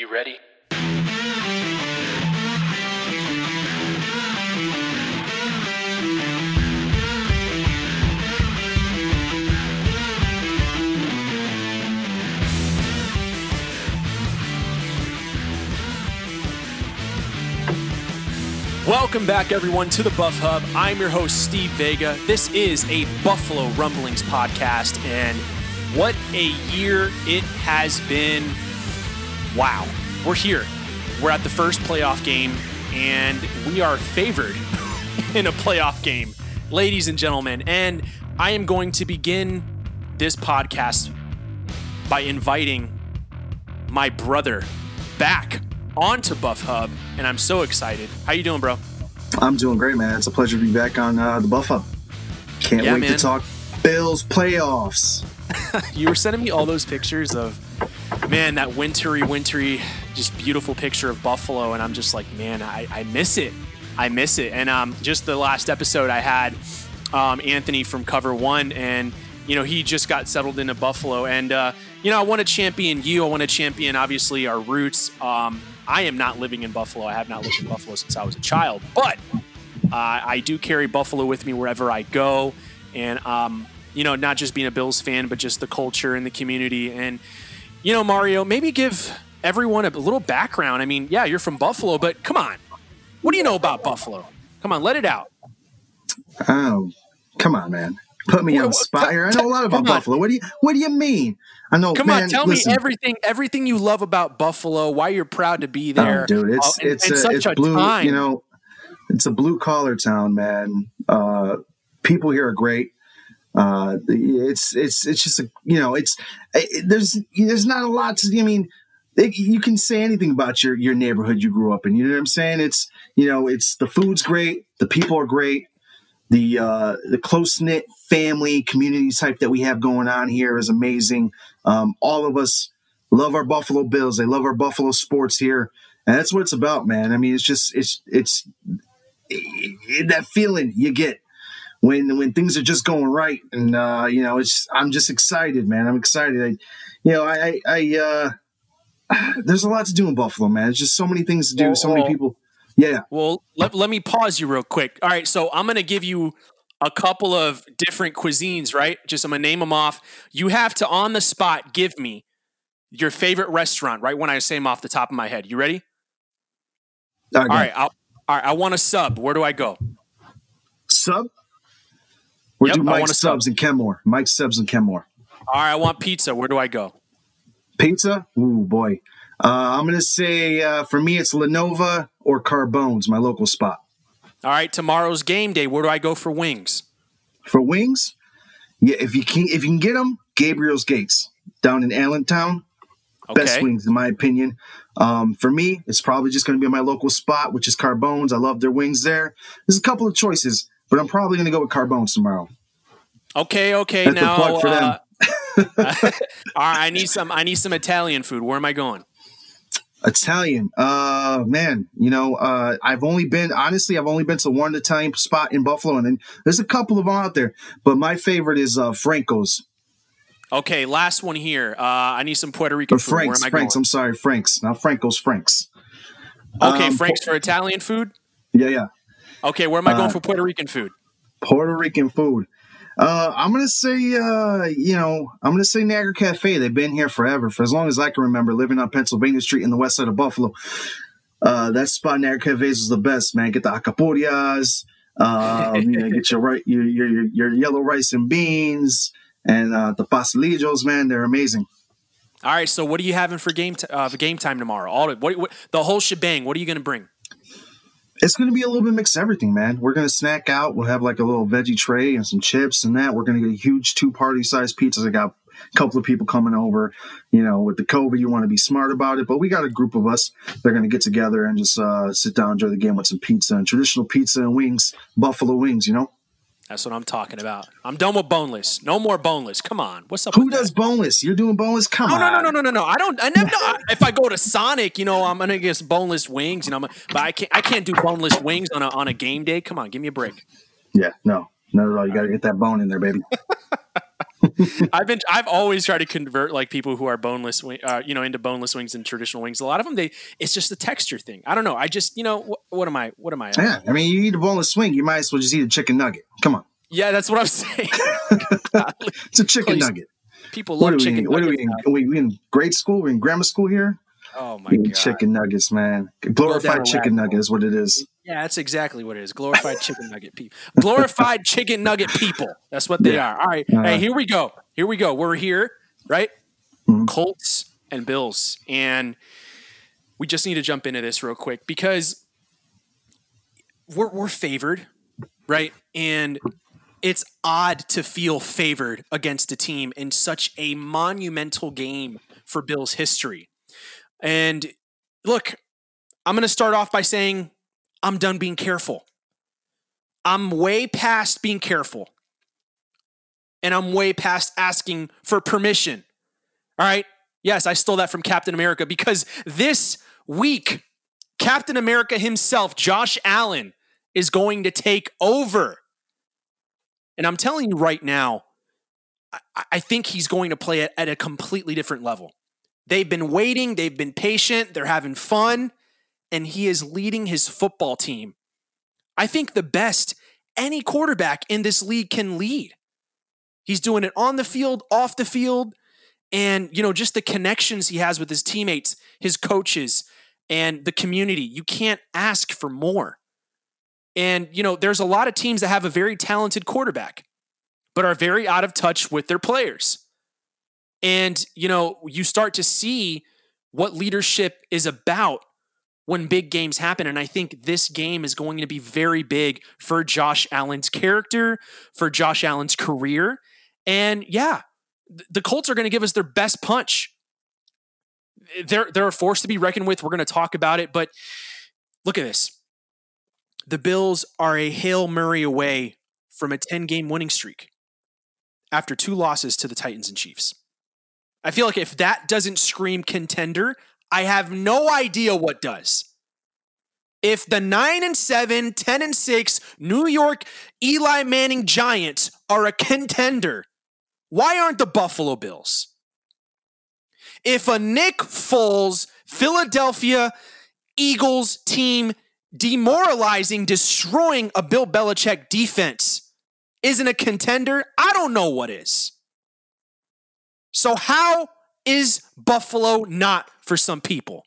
You ready? Welcome back, everyone, to the Buff Hub. I'm your host, Steve Vega. This is a Buffalo Rumblings podcast, and what a year it has been. Wow. We're here. We're at the first playoff game, and we are favored in a playoff game, ladies and gentlemen. And I am going to begin this podcast by inviting my brother back onto Buff Hub, and I'm so excited. How you doing, bro? I'm doing great, man. It's a pleasure to be back on uh, the Buff Hub. Can't Yeah, wait man. to talk Bills playoffs. you were sending me all those pictures of man that wintry wintry just beautiful picture of buffalo and i'm just like man i, I miss it. I miss it. And um, just the last episode i had um, anthony from cover one and you know he just got settled into buffalo. And uh, you know i want to champion you. I want to champion obviously our roots. Um, i am not living in buffalo. I have not lived in buffalo since i was a child. But uh, I do carry Buffalo with me wherever I go, and um, you know, not just being a Bills fan, but just the culture and the community. And you know, Mario, maybe give everyone a little background. I mean, yeah, you're from Buffalo, but come on, what do you know about Buffalo? Come on, let it out. Oh, come on, man. Put me on the spot here. I know a lot about. Buffalo. What do you What do you mean? I know. Come man, on, tell listen, me everything, everything you love about Buffalo. Why you're proud to be there, Oh, dude, it's uh, it's in a, such it's a blue. time. You know, it's a blue collar town, man. Uh, people here are great. Uh, it's it's it's just a you know it's it, there's there's not a lot to. I mean, it, you can say anything about your your neighborhood you grew up in. You know what I'm saying? It's you know it's the food's great, the people are great, the uh, the close knit family community type that we have going on here is amazing. Um, all of us love our Buffalo Bills. They love our Buffalo sports here, and that's what it's about, man. I mean, it's just it's it's it, that feeling you get when when things are just going right, and uh, you know, it's I'm just excited, man. I'm excited. I, you know, I I, I uh, there's a lot to do in Buffalo, man. There's just so many things to do. Well, so many well, people. Yeah, Well, let, let me pause you real quick. All right, so I'm going to give you a couple of different cuisines, right? Just I'm going to name them off. You have to, on the spot, give me your favorite restaurant, right? When I say them off the top of my head. You ready? all All right, I'll, all right. I want a sub. Where do I go? Sub. We're Yep, doing Mike want. Subs and Kenmore. Mike Subs and Kenmore. All right, I want pizza. Where do I go? Pizza? Ooh, boy. Uh, I'm going to say uh, for me, it's La Nova or Carbones, my local spot. All right, tomorrow's game day. Where do I go for wings? For wings, yeah, if you can, if you can get them, Gabriel's Gates down in Allentown. Best wings, in my opinion. Um, for me, it's probably just going to be my local spot, which is Carbones. I love their wings there. There's a couple of choices, but I'm probably going to go with Carbones tomorrow. Okay, okay. That's now, plug for them. uh, all right, I need some. I need some Italian food. Where am I going? Italian. Uh man, you know, uh I've only been honestly, I've only been to one Italian spot in Buffalo, and then there's a couple of them out there. But my favorite is uh Franco's. Okay, last one here. Uh, I need some Puerto Rican Or food. Where Frank's, am I Frank's, going? I'm sorry, Frank's. Not Franco's, Frank's. Okay, Um, Frank's for Italian food. Yeah, yeah. Okay, where am I going uh, for Puerto Rican food? Puerto Rican food. Uh, I'm gonna say, uh, you know, I'm gonna say Niagara Cafe. They've been here forever, for as long as I can remember, living on Pennsylvania Street in the west side of Buffalo. Uh, that spot, Niagara Cafes, is the best, man. Get the alcapurrias, um, you know, get your right, your, your your yellow rice and beans, and uh, the pastelillos, man. They're amazing. All right, so what are you having for game t- uh, for game time tomorrow? All what, what the whole shebang. What are you going to bring? It's gonna be a little bit mixed everything, man. We're gonna snack out. We'll have like a little veggie tray and some chips and that. We're gonna get a huge two party size pizzas. I got a couple of people coming over. You know, with the COVID, you want to be smart about it, but we got a group of us. They're gonna get together and just uh, sit down, enjoy the game with some pizza and traditional pizza and wings, buffalo wings. You know, That's what I'm talking about. I'm done with boneless. No more boneless. Come on, what's up? who does boneless? You're doing boneless? Come No, on. no, no, no, no, no, no. I don't. I never. I- if I go to Sonic, you know, I'm gonna get boneless wings. You know, I'm, but I can't. I can't do boneless wings on a on a game day. Come on, give me a break. Yeah, no, not at all. You got to get that bone in there, baby. I've been I've always tried to convert like people who are boneless, uh, you know, into boneless wings and traditional wings. A lot of them, they it's just a texture thing. I don't know. I just you know what, what am I? What am I? Yeah, I mean, you eat a boneless wing, you might as well just eat a chicken nugget. Come on. Yeah, that's what I'm saying. it's a chicken Please. nugget. People love what chicken. What are we? In, are we in grade school? we in grammar school here? Oh my god! Chicken nuggets, man. Glorified chicken nugget is what it is. Yeah, that's exactly what it is. Glorified chicken nugget people. Glorified chicken nugget people. That's what they yeah. are. All right. Uh, hey, here we go. Here we go. We're here, right? Mm-hmm. Colts and Bills. And we just need to jump into this real quick because we're, we're favored, right? And it's odd to feel favored against a team in such a monumental game for Bills history. And look, I'm going to start off by saying I'm done being careful. I'm way past being careful. And I'm way past asking for permission. All right. Yes, I stole that from Captain America because this week, Captain America himself, Josh Allen, is going to take over. And I'm telling you right now, I, I think he's going to play it at a completely different level. They've been waiting, they've been patient, they're having fun, and he is leading his football team. I think the best any quarterback in this league can lead. He's doing it on the field, off the field, and you know, just the connections he has with his teammates, his coaches, and the community. You can't ask for more. And you know, there's a lot of teams that have a very talented quarterback, but are very out of touch with their players. And, you know, you start to see what leadership is about when big games happen. And I think this game is going to be very big for Josh Allen's character, for Josh Allen's career. And yeah, the Colts are going to give us their best punch. They're, they're a force to be reckoned with. We're going to talk about it. But look at this. The Bills are a Hail Murray away from a 10 game winning streak after two losses to the Titans and Chiefs. I feel like if that doesn't scream contender, I have no idea what does. If the 9 and 7, 10 and 6 New York Eli Manning Giants are a contender, why aren't the Buffalo Bills? If a Nick Foles Philadelphia Eagles team demoralizing, destroying a Bill Belichick defense isn't a contender, I don't know what is. So, how is Buffalo not for some people?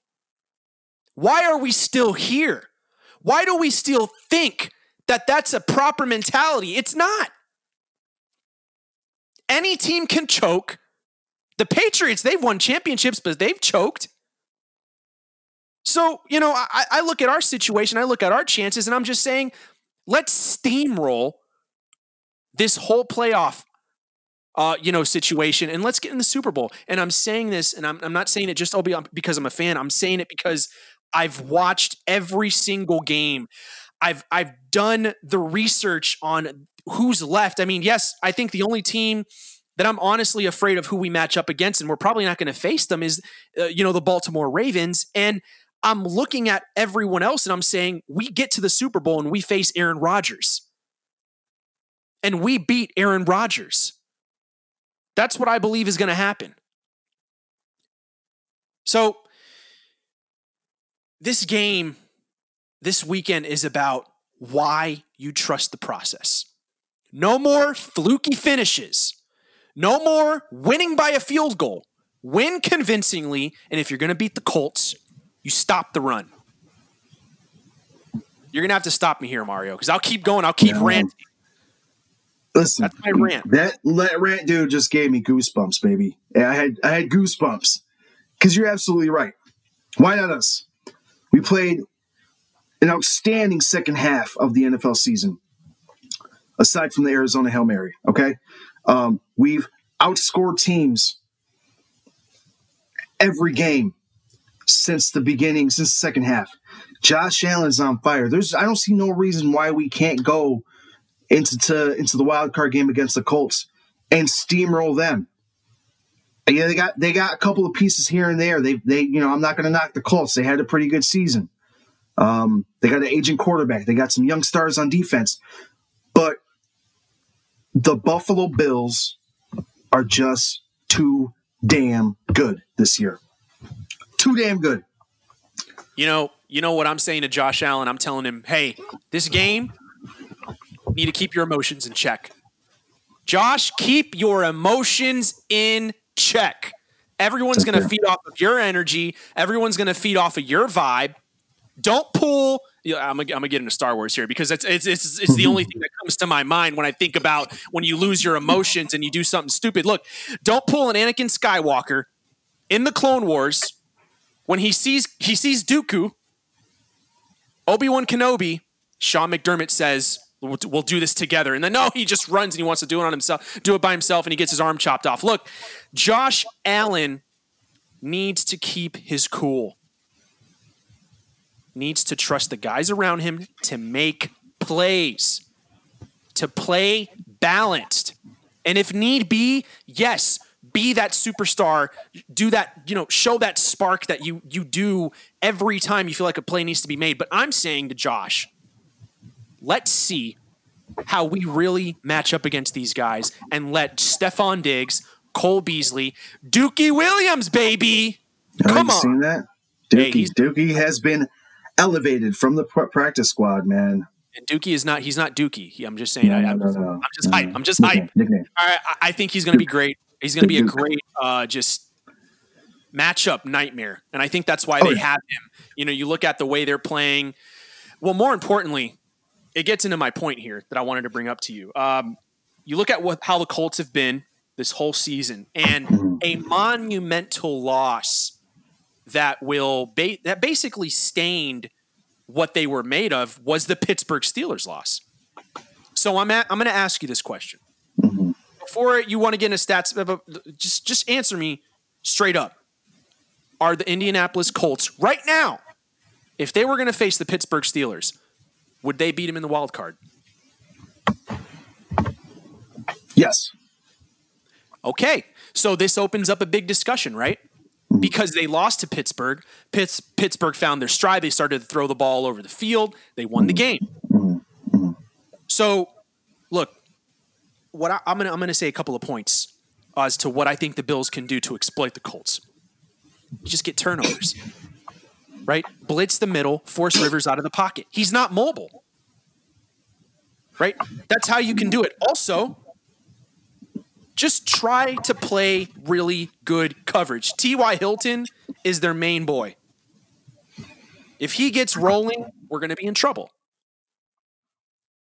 Why are we still here? Why do we still think that that's a proper mentality? It's not. Any team can choke. The Patriots, they've won championships, but they've choked. So, you know, I, I, look at our situation, I look at our chances, and I'm just saying, let's steamroll this whole playoff uh, you know, situation, and let's get in the Super Bowl. And I'm saying this, and I'm, I'm not saying it just because I'm a fan. I'm saying it because I've watched every single game. I've I've done the research on who's left. I mean, yes, I think the only team that I'm honestly afraid of who we match up against, and we're probably not going to face them, is uh, you know the Baltimore Ravens. And I'm looking at everyone else, and I'm saying we get to the Super Bowl and we face Aaron Rodgers, and we beat Aaron Rodgers. That's what I believe is going to happen. So, this game this weekend is about why you trust the process. No more fluky finishes. No more winning by a field goal. Win convincingly, and if you're going to beat the Colts, you stop the run. You're going to have to stop me here, Mario, because I'll keep going. I'll keep yeah. ranting. Listen, that's my rant. That, that rant, dude, just gave me goosebumps, baby. I had I had goosebumps because you're absolutely right. Why not us? We played an outstanding second half of the NFL season, aside from the Arizona Hail Mary. Okay, um, we've outscored teams every game since the beginning, since the second half. Josh Allen's on fire. There's I don't see no reason why we can't go into to, into the wild card game against the Colts and steamroll them. Yeah, they got they got a couple of pieces here and there. They they you know I'm not going to knock the Colts. They had a pretty good season. Um, they got an aging quarterback. They got some young stars on defense, but the Buffalo Bills are just too damn good this year. Too damn good. You know, you know what I'm saying to Josh Allen? I'm telling him, hey, this game, need to keep your emotions in check. Josh, keep your emotions in check. Everyone's going to feed off of your energy. Everyone's going to feed off of your vibe. Don't pull. I'm, gonna, I'm gonna get into Star Wars here because it's it's it's, it's the mm-hmm. only thing that comes to my mind when I think about when you lose your emotions and you do something stupid. Look, don't pull an Anakin Skywalker in the Clone Wars when he sees he sees Dooku, Obi Wan Kenobi. Sean McDermott says, we'll, do this together. And then no, he just runs and he wants to do it on himself, do it by himself, and he gets his arm chopped off. Look, Josh Allen needs to keep his cool. Needs to trust the guys around him to make plays, to play balanced. And if need be, yes, be that superstar, do that, you know, show that spark that you you do every time you feel like a play needs to be made. But I'm saying to Josh, let's see how we really match up against these guys and let Stefon Diggs, Cole Beasley, Dookie Williams, baby. Have Come you on. seen that? Dookie, he's- Dookie has been elevated from the practice squad, man. And Dookie is not he's not Dookie. I'm just saying I, am no, no. I'm just No, hype. I'm just Nickname, hype. I, I think he's going to be great. He's going to be a great uh, just matchup nightmare, and I think that's why Oh, they yeah. have him. You know, you look at the way they're playing. Well, more importantly, it gets into my point here that I wanted to bring up to you. Um, you look at what how the Colts have been this whole season, and Mm-hmm. a monumental loss that will ba- that basically stained what they were made of was the Pittsburgh Steelers loss. So I'm at, I'm going to ask you this question Mm-hmm. before you want to get into stats. Just just answer me straight up. Are the Indianapolis Colts right now, if they were going to face the Pittsburgh Steelers, would they beat them in the wild card? Yes. Okay, so this opens up a big discussion, right? Mm-hmm. Because they lost to Pittsburgh, Pitts, Pittsburgh found their stride. They started to throw the ball all over the field. They won the mm-hmm. game. Mm-hmm. So, look, what I, I'm gonna I'm gonna say a couple of points as to what I think the Bills can do to exploit the Colts. Just get turnovers, right? Blitz the middle, force Rivers out of the pocket. He's not mobile, right? That's how you can do it. Also, just try to play really good coverage. T.Y. Hilton is their main boy. If he gets rolling, we're going to be in trouble.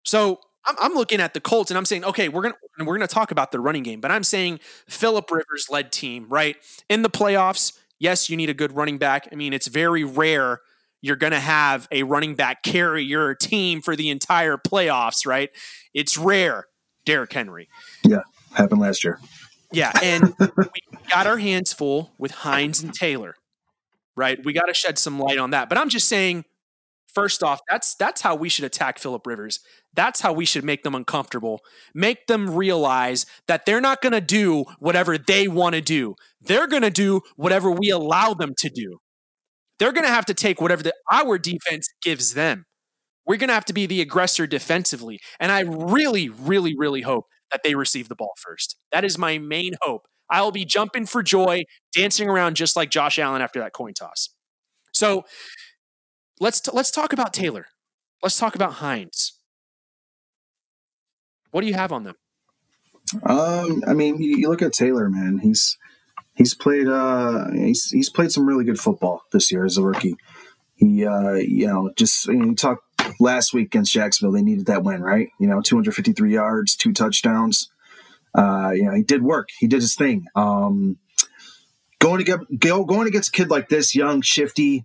So I'm, I'm looking at the Colts and I'm saying, okay, we're gonna we're gonna talk about the running game, but I'm saying Philip Rivers led team, right? In the playoffs, yes, you need a good running back. I mean, it's very rare you're gonna have a running back carry your team for the entire playoffs, right? It's rare. Derrick Henry. Yeah. Happened last year. Yeah, and we got our hands full with Hines and Taylor, right? We got to shed some light on that. But I'm just saying, first off, that's that's how we should attack Philip Rivers. That's how we should make them uncomfortable. Make them realize that they're not going to do whatever they want to do. They're going to do whatever we allow them to do. They're going to have to take whatever the, our defense gives them. We're going to have to be the aggressor defensively. And I really, really, really hope that they receive the ball first. That is my main hope. I'll be jumping for joy, dancing around just like Josh Allen after that coin toss. So let's t- let's talk about Taylor. Let's talk about Hines. What do you have on them? Um, I mean, you, you look at Taylor, man. He's he's played uh he's he's played some really good football this year as a rookie. He uh you know just you know, we talked last week against Jacksonville. They needed that win, right? You know, 253 yards, two touchdowns. Uh, you know, he did work. He did his thing. Um, going to get go, going against a kid like this, young, shifty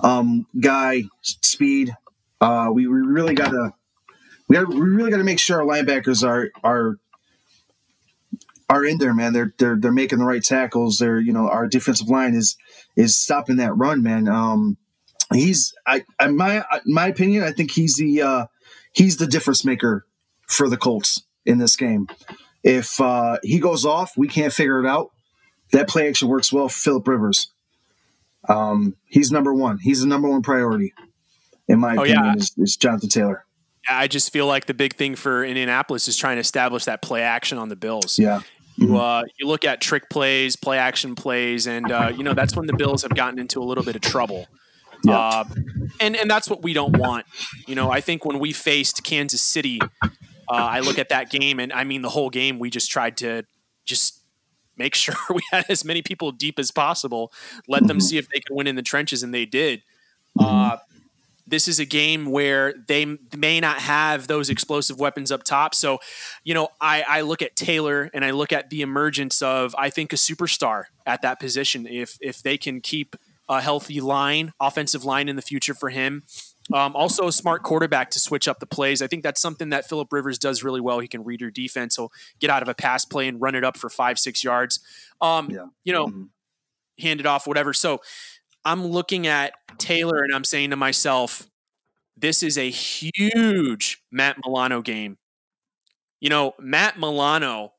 um, guy, speed. Uh, we, we really got to we, gotta, we really got to make sure our linebackers are are are in there, man. They're they're they're making the right tackles. They're you know our defensive line is is stopping that run, man. Um, he's I, I my my opinion. I think he's the uh, he's the difference maker for the Colts in this game. If uh, he goes off, we can't figure it out. That play action works well for Philip Rivers. Um, he's number one. He's the number one priority, in my Oh, opinion, yeah. is, is Jonathan Taylor. I just feel like the big thing for Indianapolis is trying to establish that play action on the Bills. Yeah, You, uh, you look at trick plays, play action plays, and uh, you know that's when the Bills have gotten into a little bit of trouble. Yeah. Uh, and and that's what we don't want. You know, I think when we faced Kansas City, uh, I look at that game, and I mean the whole game, we just tried to just make sure we had as many people deep as possible, let them mm-hmm. see if they could win in the trenches, and they did. Mm-hmm. Uh, this is a game where they may not have those explosive weapons up top. So, you know, I, I look at Taylor and I look at the emergence of I think a superstar at that position. If if they can keep a healthy line, offensive line in the future for him. Um, also, a smart quarterback to switch up the plays. I think that's something that Philip Rivers does really well. He can read your defense. He'll get out of a pass play and run it up for five, six yards. Um, yeah. You know, mm-hmm. hand it off, whatever. So I'm looking at Taylor and I'm saying to myself, this is a huge Matt Milano game. You know, Matt Milano,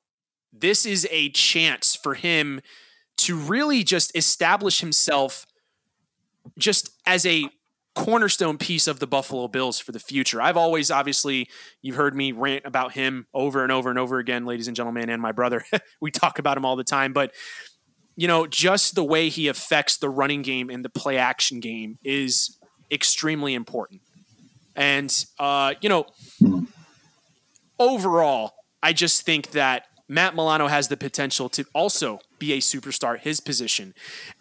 this is a chance for him to really just establish himself just as a cornerstone piece of the Buffalo Bills for the future. I've always, obviously, you've heard me rant about him over and over and over again, ladies and gentlemen, and my brother. we talk about him all the time, but you know, just the way he affects the running game and the play action game is extremely important. And uh, you know, overall, I just think that Matt Milano has the potential to also be a superstar his position.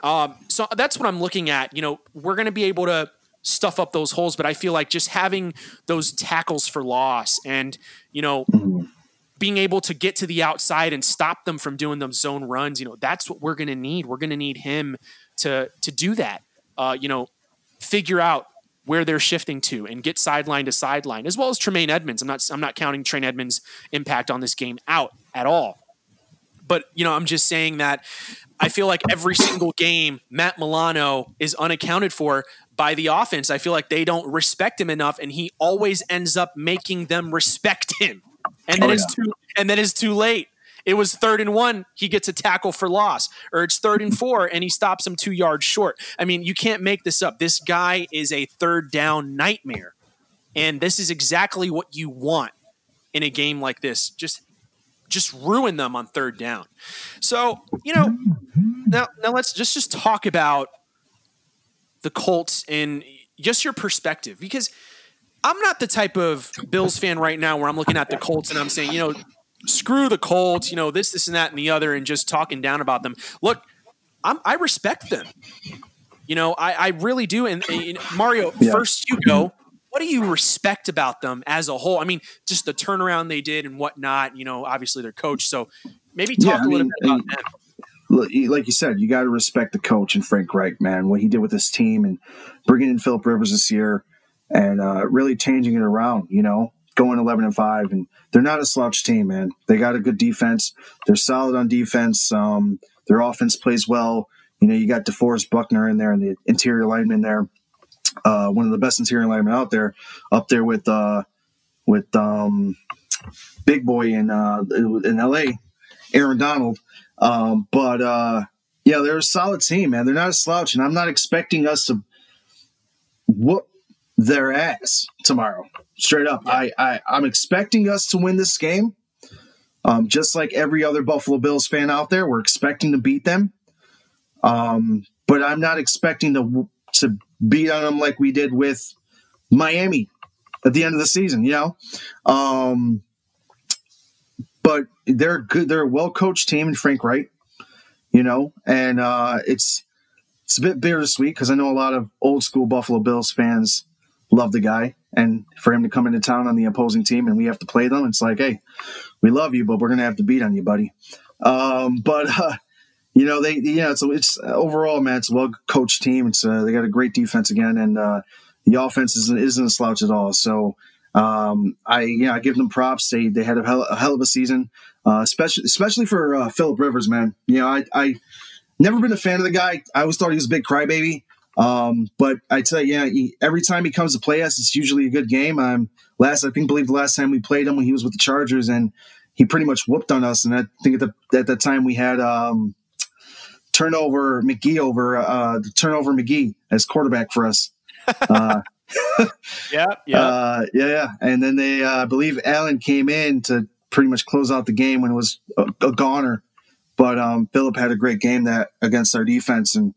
Um, so that's what I'm looking at. You know, we're going to be able to stuff up those holes, but I feel like just having those tackles for loss and, you know, mm-hmm. being able to get to the outside and stop them from doing them zone runs, you know, that's what we're going to need. We're going to need him to to do that. Uh, you know, figure out where they're shifting to and get sideline to sideline, as well as Tremaine Edmunds. I'm not I'm not counting Tremaine Edmunds' impact on this game out at all. But you know, I'm just saying that I feel like every single game Matt Milano is unaccounted for by the offense. I feel like they don't respect him enough, and he always ends up making them respect him. And then oh, it's too and then it's too late. It was third and one, he gets a tackle for loss, or it's third and four, and he stops him two yards short. I mean, you can't make this up. This guy is a third down nightmare. And this is exactly what you want in a game like this. Just just ruin them on third down. So, you know, now now let's just just talk about the Colts and just your perspective because I'm not the type of Bills fan right now where I'm looking at the Colts and I'm saying, you know, screw the Colts, you know, this, this, and that, and the other, and just talking down about them. Look, I'm, i respect them. You know, I, I really do. And, and Mario, yeah. first you go. What do you respect about them as a whole? I mean, just the turnaround they did and whatnot. You know, obviously their coach. So maybe talk yeah, a little mean, bit about them. Like you said, you got to respect the coach and Frank Reich, man. What he did with his team and bringing in Philip Rivers this year and uh, really changing it around. You know, going 11 and 5 and they're not a slouch team man they got a good defense they're solid on defense um, their offense plays well you know you got DeForest Buckner in there and the interior lineman there uh, one of the best interior linemen out there up there with uh, with um, big boy in uh, in LA Aaron Donald um, but uh, yeah they're a solid team man they're not a slouch and I'm not expecting us to whoop their ass tomorrow. Straight up, yeah. I, I I'm expecting us to win this game. Um, just like every other Buffalo Bills fan out there, we're expecting to beat them. Um, but I'm not expecting to to beat on them like we did with Miami at the end of the season. You know, um, but they're good. They're a well coached team, and Frank Reich, You know, and uh, it's it's a bit bittersweet because I know a lot of old school Buffalo Bills fans love the guy. And for him to come into town on the opposing team and we have to play them, it's like, hey, we love you, but we're to have to beat on you, buddy. Um, but, uh, you know, they, yeah, it's, it's overall, man, it's a well coached team. It's, uh, they got a great defense again, and uh, the offense isn't, isn't a slouch at all. So, um, I, yeah, I give them props. They, they had a hell, a hell of a season, uh, especially, especially for uh, Philip Rivers, man. You know, I, I never been a fan of the guy. I always thought he was a big crybaby. Um, but I tell you, yeah, he, every time he comes to play us, it's usually a good game. I'm last, I think, believe the last time we played him when he was with the Chargers, and he pretty much whooped on us. And I think at the at that time we had um, turnover McGee over uh, turnover McGee as quarterback for us. Uh, yeah, yeah, uh, yeah, yeah. And then they, uh, I believe, Allen came in to pretty much close out the game when it was a, a goner but um, Philip had a great game that against our defense, and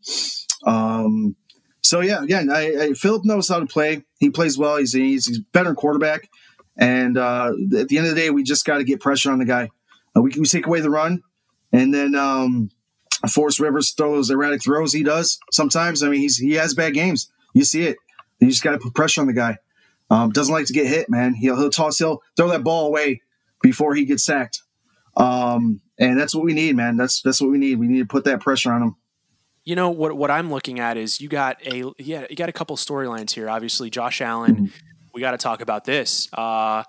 um, so yeah, again, I, I, Philip knows how to play. He plays well. He's he's, he's better quarterback, and uh, at the end of the day, we just got to get pressure on the guy. Uh, we can take away the run, and then um, force Rivers throw those erratic throws he does sometimes. I mean, he's he has bad games. You see it. You just got to put pressure on the guy. Um, doesn't like to get hit, man. He'll he'll toss he'll throw that ball away before he gets sacked. Um, and that's what we need, man. That's that's what we need. We need to put that pressure on him. You know what? What I'm looking at is you got a yeah you got a couple storylines here. Obviously, Josh Allen. Mm-hmm. We got to talk about this. Uh,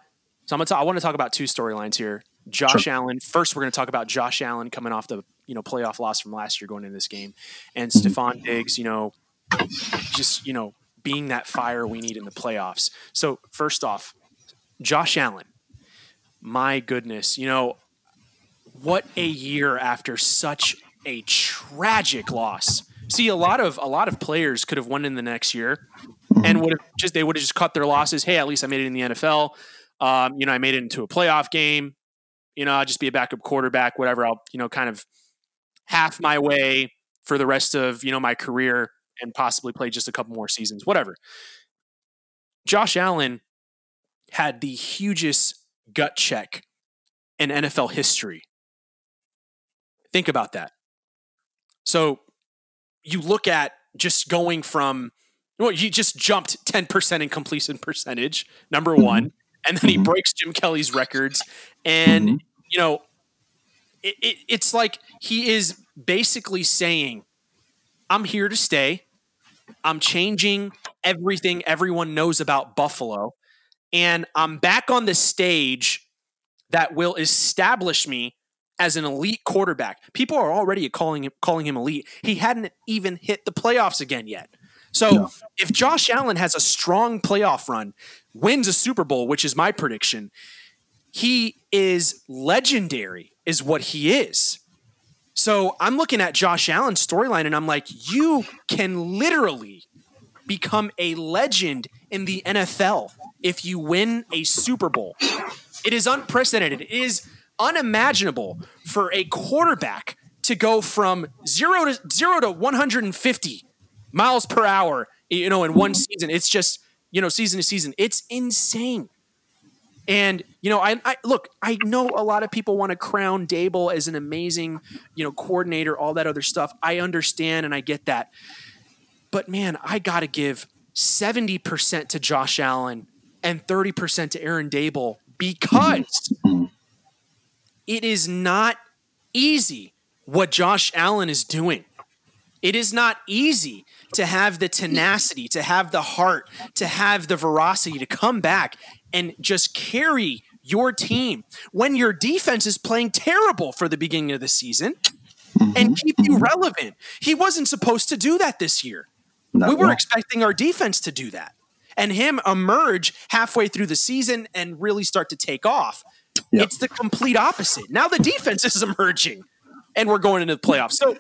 so I'm gonna I want to talk about two storylines here. Josh sure. Allen. First, we're going to talk about Josh Allen coming off the you know playoff loss from last year going into this game, and mm-hmm. Stefon Diggs. You know, just you know being that fire we need in the playoffs. So first off, Josh Allen. My goodness, you know what a year after such a tragic loss. See, a lot of a lot of players could have won in the next year, and would have just they would have just cut their losses. Hey, at least I made it in the NFL. Um, you know, I made it into a playoff game. You know, I'll just be a backup quarterback, whatever. I'll you know kind of half my way for the rest of you know my career and possibly play just a couple more seasons, whatever. Josh Allen had the hugest gut check in NFL history Think about that. So you look at just going from well, he just jumped 10% in completion percentage, number mm-hmm. one. And then he mm-hmm. breaks Jim Kelly's records. And, mm-hmm. you know, it, it, it's like he is basically saying, I'm here to stay. I'm changing everything everyone knows about Buffalo. And I'm back on the stage that will establish me as an elite quarterback. People are already calling him calling him elite. He hadn't even hit the playoffs again yet. So no. if Josh Allen has a strong playoff run, wins a Super Bowl, which is my prediction, he is legendary, is what he is. So I'm looking at Josh Allen's storyline and I'm like, you can literally become a legend in the NFL if you win a Super Bowl. It is unprecedented. It is unimaginable for a quarterback to go from zero to zero to 150 miles per hour, you know, in one season. It's just, you know, season to season. It's insane. And you know, I, I, look. I know a lot of people want to crown Daboll as an amazing, you know, coordinator, all that other stuff. I understand and I get that, but man, I got to give seventy percent to Josh Allen and thirty percent to Aaron Daboll because it is not easy what Josh Allen is doing. It is not easy to have the tenacity, to have the heart, to have the veracity to come back and just carry your team when your defense is playing terrible for the beginning of the season and mm-hmm. keep you relevant. He wasn't supposed to do that this year. Not we were well. expecting our defense to do that and him emerge halfway through the season and really start to take off. Yep. It's the complete opposite. Now the defense is emerging, and we're going into the playoffs. So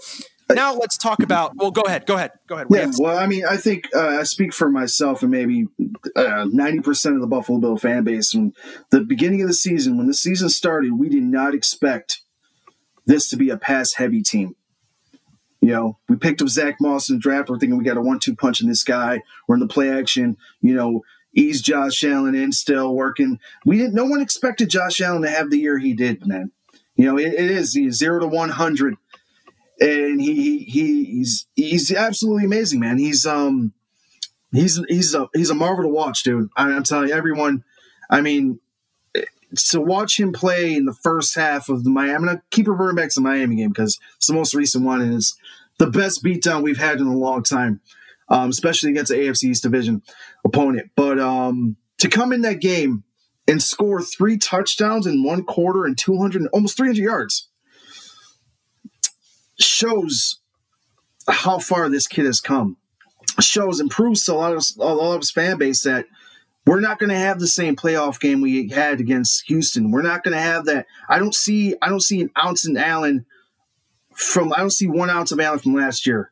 now let's talk about. Well, go ahead. Go ahead. Go ahead. Yeah. Well, I mean, I think uh, I speak for myself and maybe uh, ninety uh, percent of the Buffalo Bill fan base. When the beginning of the season, when the season started, we did not expect this to be a pass-heavy team. You know, we picked up Zach Moss in the draft. We're thinking we got a one-two punch in this guy. We're in the play action. You know, ease Josh Allen in, still working. We didn't. No one expected Josh Allen to have the year he did, man. You know, it, it is zero to one hundred, and he, he he's he's absolutely amazing, man. He's um he's he's a he's a marvel to watch, dude. I, I'm telling you, everyone. I mean, to watch him play in the first half of the Miami. I'm gonna keep reverting back to the Miami game because it's the most recent one and it's the best beatdown we've had in a long time um, especially against the AFC East division opponent. But um, to come in that game and score three touchdowns in one quarter and 200, almost 300 yards shows how far this kid has come. Shows and proves to a lot of a lot of his fan base that we're not going to have the same playoff game we had against Houston. We're not going to have that. I don't see I don't see an ounce in Allen from I don't see one ounce of Allen from last year.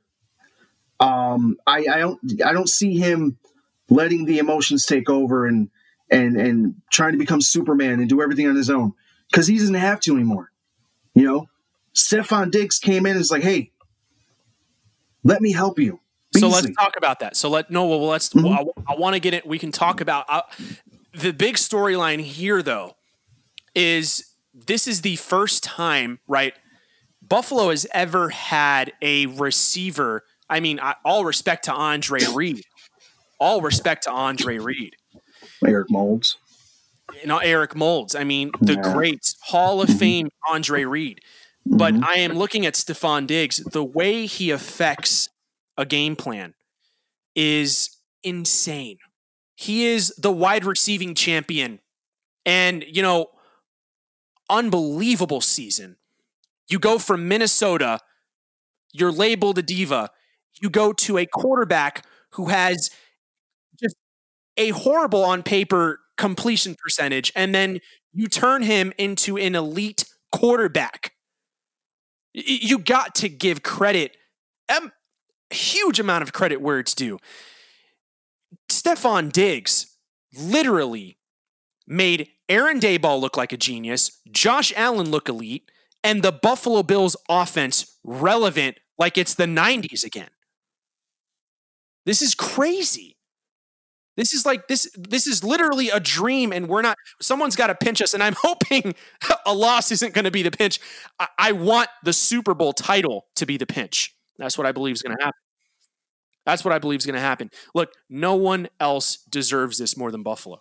Um, I, I don't I don't see him letting the emotions take over and and and trying to become Superman and do everything on his own because he doesn't have to anymore. You know, Stefon Diggs came in and was like, "Hey, let me help you." So let's talk about that. So let no. Well, let's. Mhm. well, I, I want to get it. We can talk about uh, the big storyline here, though. Is this is the first time, right? Buffalo has ever had a receiver. I mean, I, all respect to Andre Reed. All respect to Andre Reed. Eric Moulds. You know, Eric Moulds. I mean, the Yeah. great Hall of Mhm. Fame Andre Reed. But Mhm. I am looking at Stefon Diggs. The way he affects a game plan is insane. He is the wide receiving champion. And, you know, unbelievable season. You go from Minnesota, you're labeled a diva. You go to a quarterback who has just a horrible on paper completion percentage, and then you turn him into an elite quarterback. You got to give credit, a huge amount of credit where it's due. Stefon Diggs literally made Aaron Daboll look like a genius, Josh Allen look elite, and the Buffalo Bills offense relevant like it's the 90s again. This is crazy. This is like this this is literally a dream and we're not someone's got to pinch us and I'm hoping a loss isn't going to be the pinch. I, I want the Super Bowl title to be the pinch. That's what I believe is going to happen. That's what I believe is going to happen. Look, no one else deserves this more than Buffalo.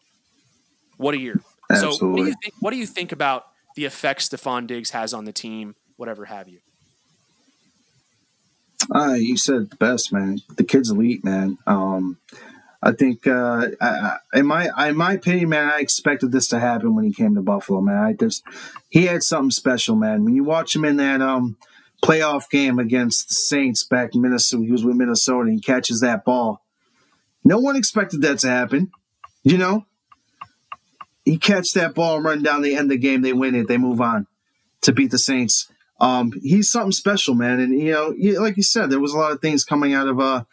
What a year. So, what do you think? What do you think about the effect Stefon Diggs has on the team? Whatever have you. Uh, you said it best, man. The kid's elite, man. Um, I think, uh, I, in my in my opinion, man, I expected this to happen when he came to Buffalo, man. I just he had something special, man. When you watch him in that um playoff game against the Saints back in Minnesota, he was with Minnesota, and he catches that ball. No one expected that to happen, you know. He catch that ball and run down the end of the game. They win it. They move on to beat the Saints. Um, he's something special, man. And you know, like you said, there was a lot of things coming out of uh,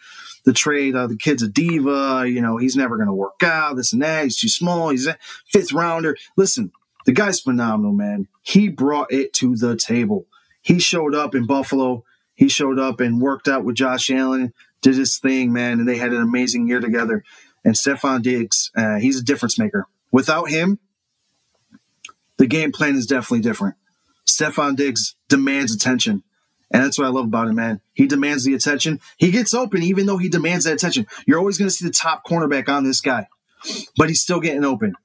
the trade. Uh, the kid's a diva. You know, he's never going to work out. This and that. He's too small. He's a fifth rounder. Listen, the guy's phenomenal, man. He brought it to the table. He showed up in Buffalo. He showed up and worked out with Josh Allen. Did his thing, man, and they had an amazing year together. And Stefon Diggs, uh, he's a difference maker. Without him, the game plan is definitely different. Stefon Diggs demands attention. And that's what I love about him, man. He demands the attention. He gets open even though he demands that attention. You're always going to see the top cornerback on this guy, but he's still getting open.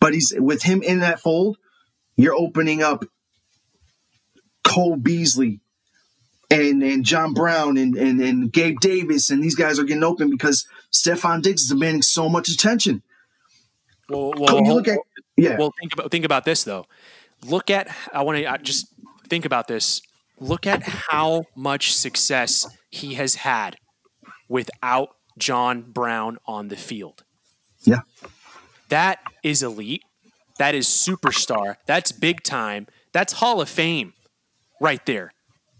But he's with him in that fold, you're opening up Cole Beasley and, and John Brown and, and, and Gabe Davis, and these guys are getting open because Stefon Diggs is demanding so much attention. Well, Cole, you look at yeah, Well, think about think about this though. Look at I want to just think about this. Look at how much success he has had without John Brown on the field. Yeah. That is elite. That is superstar. That's big time. That's Hall of Fame right there.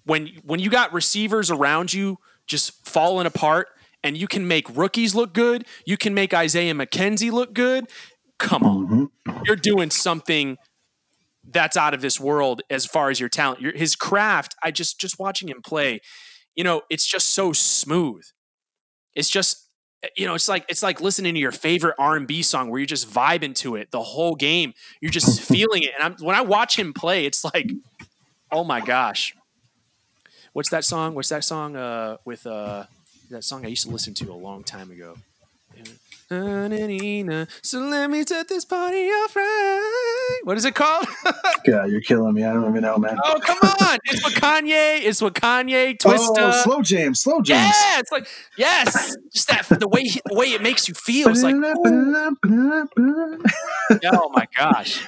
When when you got receivers around you just falling apart and you can make rookies look good, you can make Isaiah McKenzie look good. Come on Mhm. you're doing something that's out of this world as far as your talent. Your, his craft, I just just watching him play, you know, it's just so smooth. It's just you know, it's like it's like listening to your favorite R&B song where you're just vibing to it the whole game. You're just feeling it. And I'm when I watch him play, it's like oh my gosh. What's that song? What's that song uh with uh that song I used to listen to a long time ago? So let me set this party off right. What is it called? God, you're killing me. I don't even know, man. oh, come on. It's what Kanye, it's what Kanye, oh, Twista. Oh, slow jam, slow jam. yeah, it's like, yes. Just that, the way, the way it makes you feel. It's like, oh my gosh.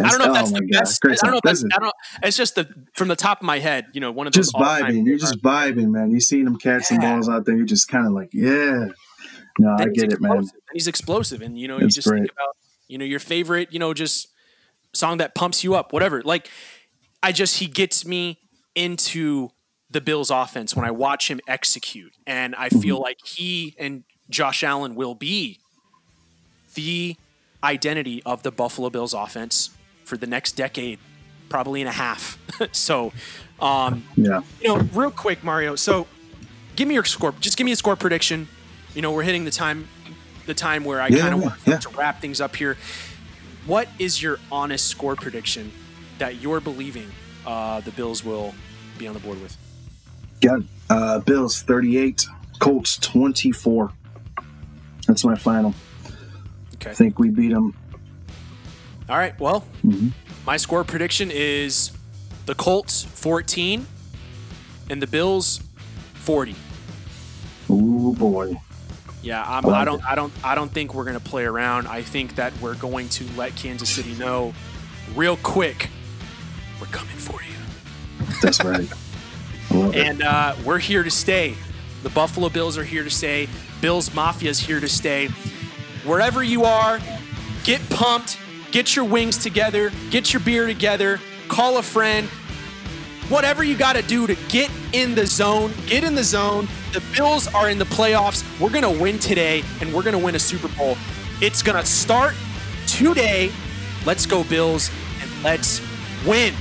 I don't know if oh, that's oh the God, best. Great I don't know if that's, I don't It's just the, from the top of my head, you know, one of those. just vibing. You're just vibing, man. You seen him catch some Yeah. balls out there. You're just kind of like, yeah. No, I Then get it, man. explosive. And he's explosive, and you know, you just think about you know your favorite, you know, just song that pumps you up, whatever. Like, I just he gets me into the Bills' offense when I watch him execute, and I Mm-hmm. feel like he and Josh Allen will be the identity of the Buffalo Bills offense for the next decade. probably in a half. so, um, Yeah. you know, real quick, Mario. So, give me your score. Just give me a score prediction. You know, we're hitting the time, the time where I Yeah, kind of yeah, want yeah. to wrap things up here. What is your honest score prediction that you're believing uh, the Bills will be on the board with? Got uh, Bills 38, Colts 24. That's my final. Okay. I think we beat them. All right. Well, Mhm. my score prediction is the Colts 14 and the Bills 40. Oh boy. Yeah, I'm, I I don't, I don't, I don't think we're going to play around. I think that we're going to let Kansas City know real quick we're coming for you, That's right. I love it. and uh, we're here to stay. The Buffalo Bills are here to stay. Bills Mafia is here to stay. Wherever you are, get pumped, get your wings together, get your beer together, call a friend, whatever you got to do to get in the zone, get in the zone. The Bills are in the playoffs. We're going to win today and we're going to win a Super Bowl. It's going to start today. Let's go, Bills, and let's win.